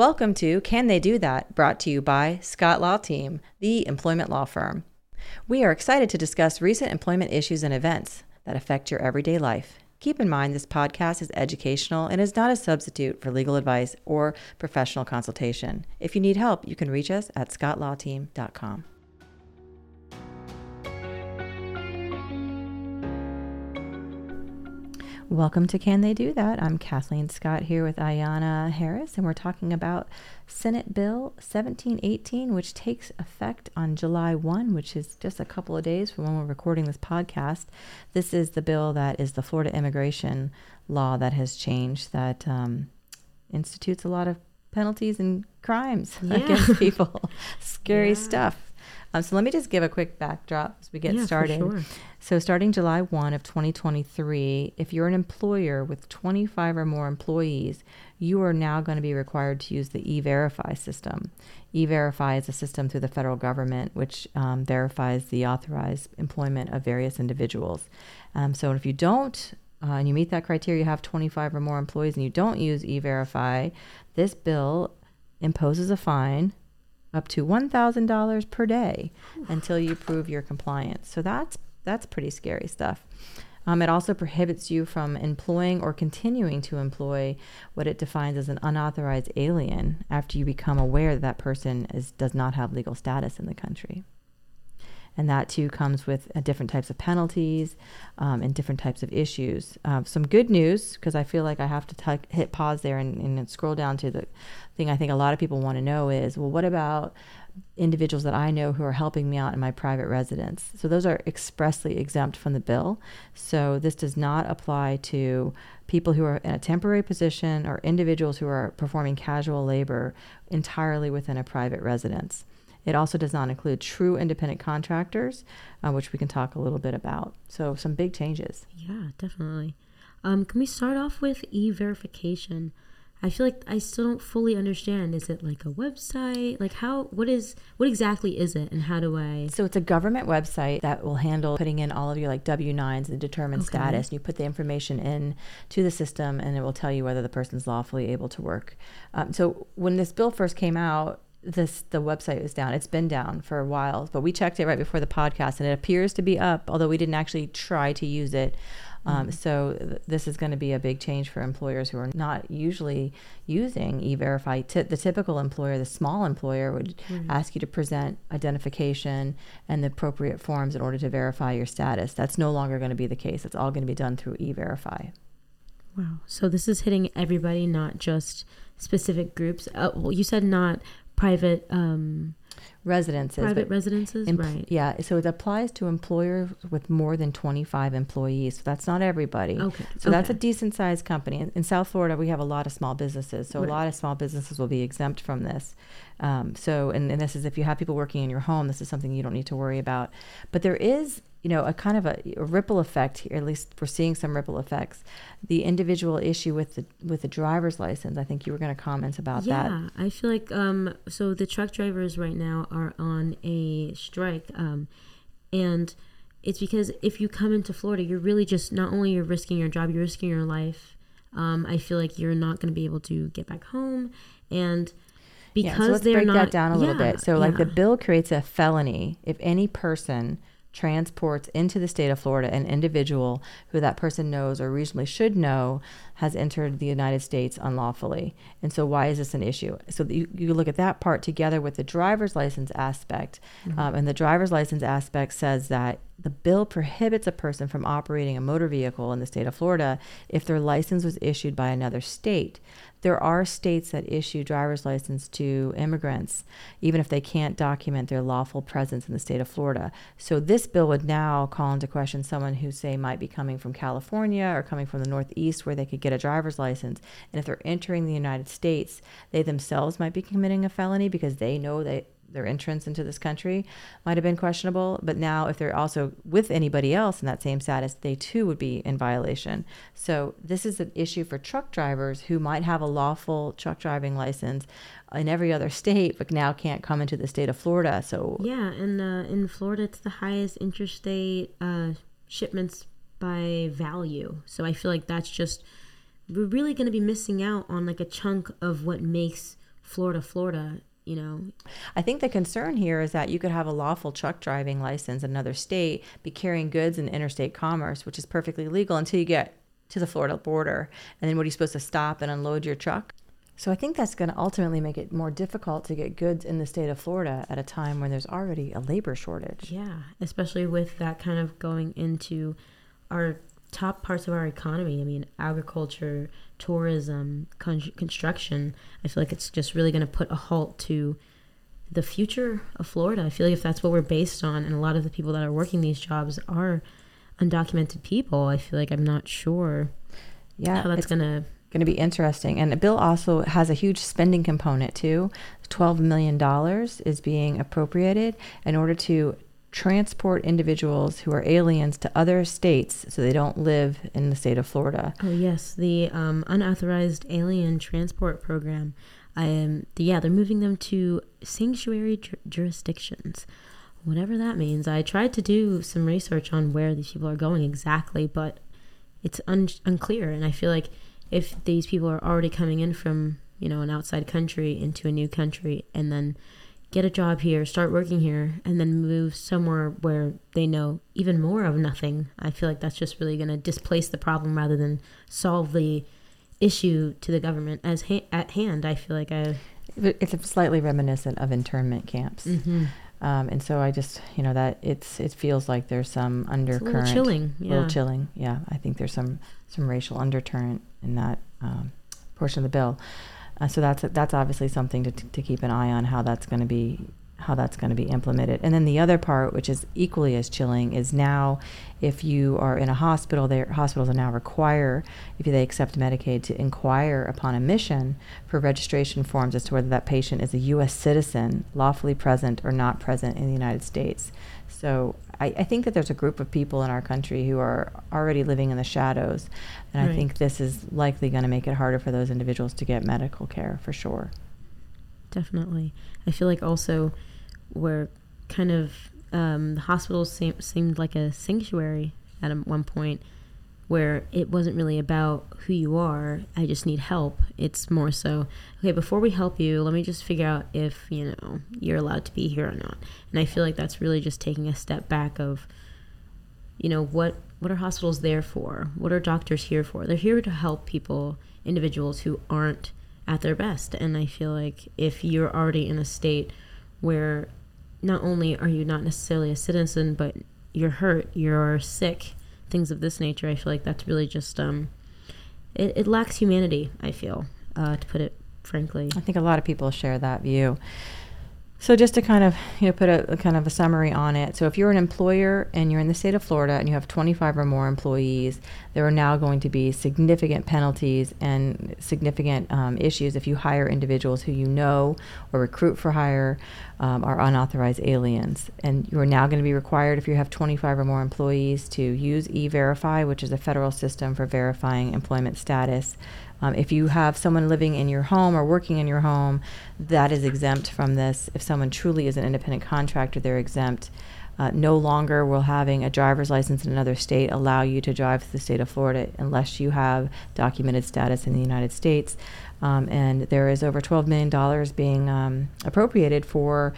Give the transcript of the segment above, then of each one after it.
Welcome to Can They Do That? brought to you by Scott Law Team, the employment law firm. We are excited to discuss recent employment issues and events that affect your everyday life. Keep in mind this podcast is educational and is not a substitute for legal advice or professional consultation. If you need help, you can reach us at scottlawteam.com. Welcome to Can They Do That? I'm Cathleen Scott here with Ayana Harris, and we're talking about Senate Bill 1718, which takes effect on July 1, which is just a couple of days from when we're recording this podcast. This is the bill that is the Florida immigration law that has changed, that um, institutes a lot of penalties and crimes yeah. against people. Scary yeah. stuff. Um, so let me just give a quick backdrop as we get yeah, started. Sure. So starting July 1 of 2023, if you're an employer with 25 or more employees, you are now going to be required to use the E-Verify system. E-Verify is a system through the federal government which um, verifies the authorized employment of various individuals. Um, so if you don't uh, and you meet that criteria, you have 25 or more employees, and you don't use E-Verify, this bill imposes a fine up to $1,000 per day until you prove your compliance. So that's that's pretty scary stuff. Um, it also prohibits you from employing or continuing to employ what it defines as an unauthorized alien after you become aware that that person is, does not have legal status in the country. And that too comes with uh, different types of penalties um, and different types of issues. Uh, some good news, because I feel like I have to t- hit pause there and, and scroll down to the thing I think a lot of people want to know is well, what about individuals that I know who are helping me out in my private residence. So those are expressly exempt from the bill. So this does not apply to people who are in a temporary position or individuals who are performing casual labor entirely within a private residence. It also does not include true independent contractors, uh, which we can talk a little bit about. So some big changes. Yeah, definitely. Um, can we start off with e-verification? I feel like I still don't fully understand. Is it like a website? Like how what is what exactly is it and how do I So it's a government website that will handle putting in all of your like W9s and determine okay. status. And you put the information in to the system and it will tell you whether the person's lawfully able to work. Um, so when this bill first came out, this the website was down. It's been down for a while, but we checked it right before the podcast and it appears to be up, although we didn't actually try to use it. Um, mm-hmm. So th- this is going to be a big change for employers who are not usually using E-Verify. T- the typical employer, the small employer, would mm-hmm. ask you to present identification and the appropriate forms in order to verify your status. That's no longer going to be the case. It's all going to be done through E-Verify. Wow. So this is hitting everybody, not just specific groups. Uh, well, you said not private. Um, residences. Private residences, empl- right? Yeah, so it applies to employers with more than 25 employees. So that's not everybody. Okay. So okay. that's a decent sized company. In, in, South Florida, we have a lot of small businesses. So right. a lot of small businesses will be exempt from this. Um, so, and, and this is if you have people working in your home, this is something you don't need to worry about. But there is you know, a kind of a, a, ripple effect here. At least we're seeing some ripple effects. The individual issue with the with the driver's license. I think you were going to comment about yeah, that. Yeah, I feel like um, so the truck drivers right now are on a strike, um, and it's because if you come into Florida, you're really just not only you're risking your job, you're risking your life. Um, I feel like you're not going to be able to get back home, and because yeah, so let's they're break not, that down a yeah, little bit. So, like the bill creates a felony if any person transports into the state of Florida an individual who that person knows or reasonably should know has entered the United States unlawfully. And so, why is this an issue? So, you, you look at that part together with the driver's license aspect. Mm-hmm. Um, and the driver's license aspect says that the bill prohibits a person from operating a motor vehicle in the state of Florida if their license was issued by another state there are states that issue driver's license to immigrants, even if they can't document their lawful presence in the state of Florida. So this bill would now call into question someone who, say, might be coming from California or coming from the Northeast where they could get a driver's license. And if they're entering the United States, they themselves might be committing a felony because they know that their entrance into this country might have been questionable. But now, if they're also with anybody else in that same status, they too would be in violation. So, this is an issue for truck drivers who might have a lawful truck driving license in every other state, but now can't come into the state of Florida. So, yeah, and uh, in Florida, it's the highest interstate uh, shipments by value. So, I feel like that's just we're really going to be missing out on like a chunk of what makes Florida, Florida, you know. I think the concern here is that you could have a lawful truck driving license in another state, be carrying goods in interstate commerce, which is perfectly legal until you get to the Florida border. And then what are you supposed to stop and unload your truck? So I think that's going to ultimately make it more difficult to get goods in the state of Florida at a time when there's already a labor shortage. Yeah, especially with that kind of going into our top parts of our economy. I mean, agriculture, tourism, con- construction. I feel like it's just really going to put a halt to the future of Florida. I feel like if that's what we're based on, and a lot of the people that are working these jobs are undocumented people, I feel like I'm not sure Yeah, how that's going to. going to be interesting. And the bill also has a huge spending component too. $12 million is being appropriated in order to transport individuals who are aliens to other states so they don't live in the state of Florida. Oh yes, the um, unauthorized alien transport program. Um, yeah, they're moving them to sanctuary ju- jurisdictions, whatever that means. I tried to do some research on where these people are going exactly, but it's un- unclear. And I feel like if these people are already coming in from you know an outside country into a new country and then get a job here, start working here, and then move somewhere where they know even more of nothing. I feel like that's just really going to displace the problem rather than solve the issue to the government as ha- at hand. I feel like I. It's slightly reminiscent of internment camps. Mm-hmm. Um, and so I just, you know, that it's it feels like there's some undercurrent, It's a little chilling. a Yeah. little chilling. Yeah, I think there's some some racial undercurrent in that um, portion of the bill. Uh, so that's that's obviously something to, to keep an eye on how that's going to be how that's going to be implemented. And then the other part, which is equally as chilling, is now if you are in a hospital, their hospitals are now require, if they accept Medicaid, to inquire upon admission for registration forms as to whether that patient is a U.S. citizen, lawfully present or not present in the United States. So I, I think that there's a group of people in our country who are already living in the shadows, and I think this is likely going to make it harder for those individuals to get medical care for sure. Definitely. I feel like also where kind of um, the hospitals seem, seemed like a sanctuary at one point where it wasn't really about who you are. I just need help. It's more so, okay, before we help you, let me just figure out if, you know, you're allowed to be here or not. And I feel like that's really just taking a step back of, you know, what what are hospitals there for? What are doctors here for? They're here to help people, individuals who aren't at their best. And I feel like if you're already in a state where not only are you not necessarily a citizen, but you're hurt, you're sick, things of this nature, I feel like that's really just um, it, it lacks humanity. I feel, uh, to put it frankly. I think a lot of people share that view. So just to kind of you know put a, a kind of a summary on it. So if you're an employer and you're in the state of Florida and you have 25 or more employees, there are now going to be significant penalties and significant um, issues if you hire individuals who you know or recruit for hire um, are unauthorized aliens. And you are now going to be required if you have 25 or more employees to use E-Verify, which is a federal system for verifying employment status. Um, if you have someone living in your home or working in your home, that is exempt from this. If someone truly is an independent contractor, they're exempt. Uh, no longer will having a driver's license in another state allow you to drive to the state of Florida unless you have documented status in the United States. Um, and there is over $12 million being um, appropriated for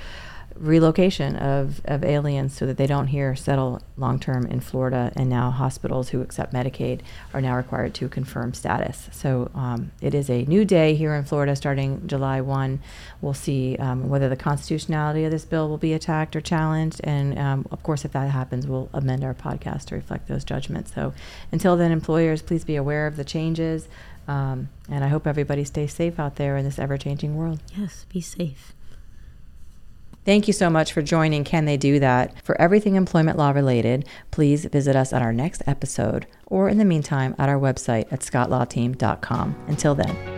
relocation of, of aliens so that they don't here settle long term in Florida. And now hospitals who accept Medicaid are now required to confirm status. So um, it is a new day here in Florida starting July 1. We'll see um, whether the constitutionality of this bill will be attacked or challenged. And um, of course, if that happens, we'll amend our podcast to reflect those judgments. So until then, employers, please be aware of the changes. Um, and I hope everybody stays safe out there in this ever changing world. Yes, be safe. Thank you so much for joining Can They Do That? For everything employment law related, please visit us on our next episode or in the meantime at our website at scottlawteam.com. Until then.